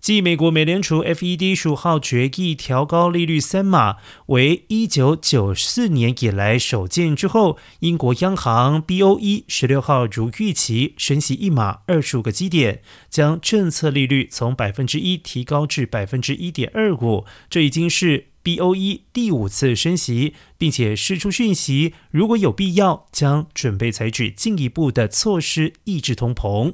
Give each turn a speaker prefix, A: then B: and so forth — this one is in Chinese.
A: 继美国美联储 FED 十五号决议调高利率三码为一九九四年以来首见之后，英国央行 BOE 十六号如预期升息一码二十五个基点，将政策利率从百分之一提高至百分之一点二五。这已经是 BOE 第五次升息，并且释出讯息，如果有必要，将准备采取进一步的措施抑制通膨。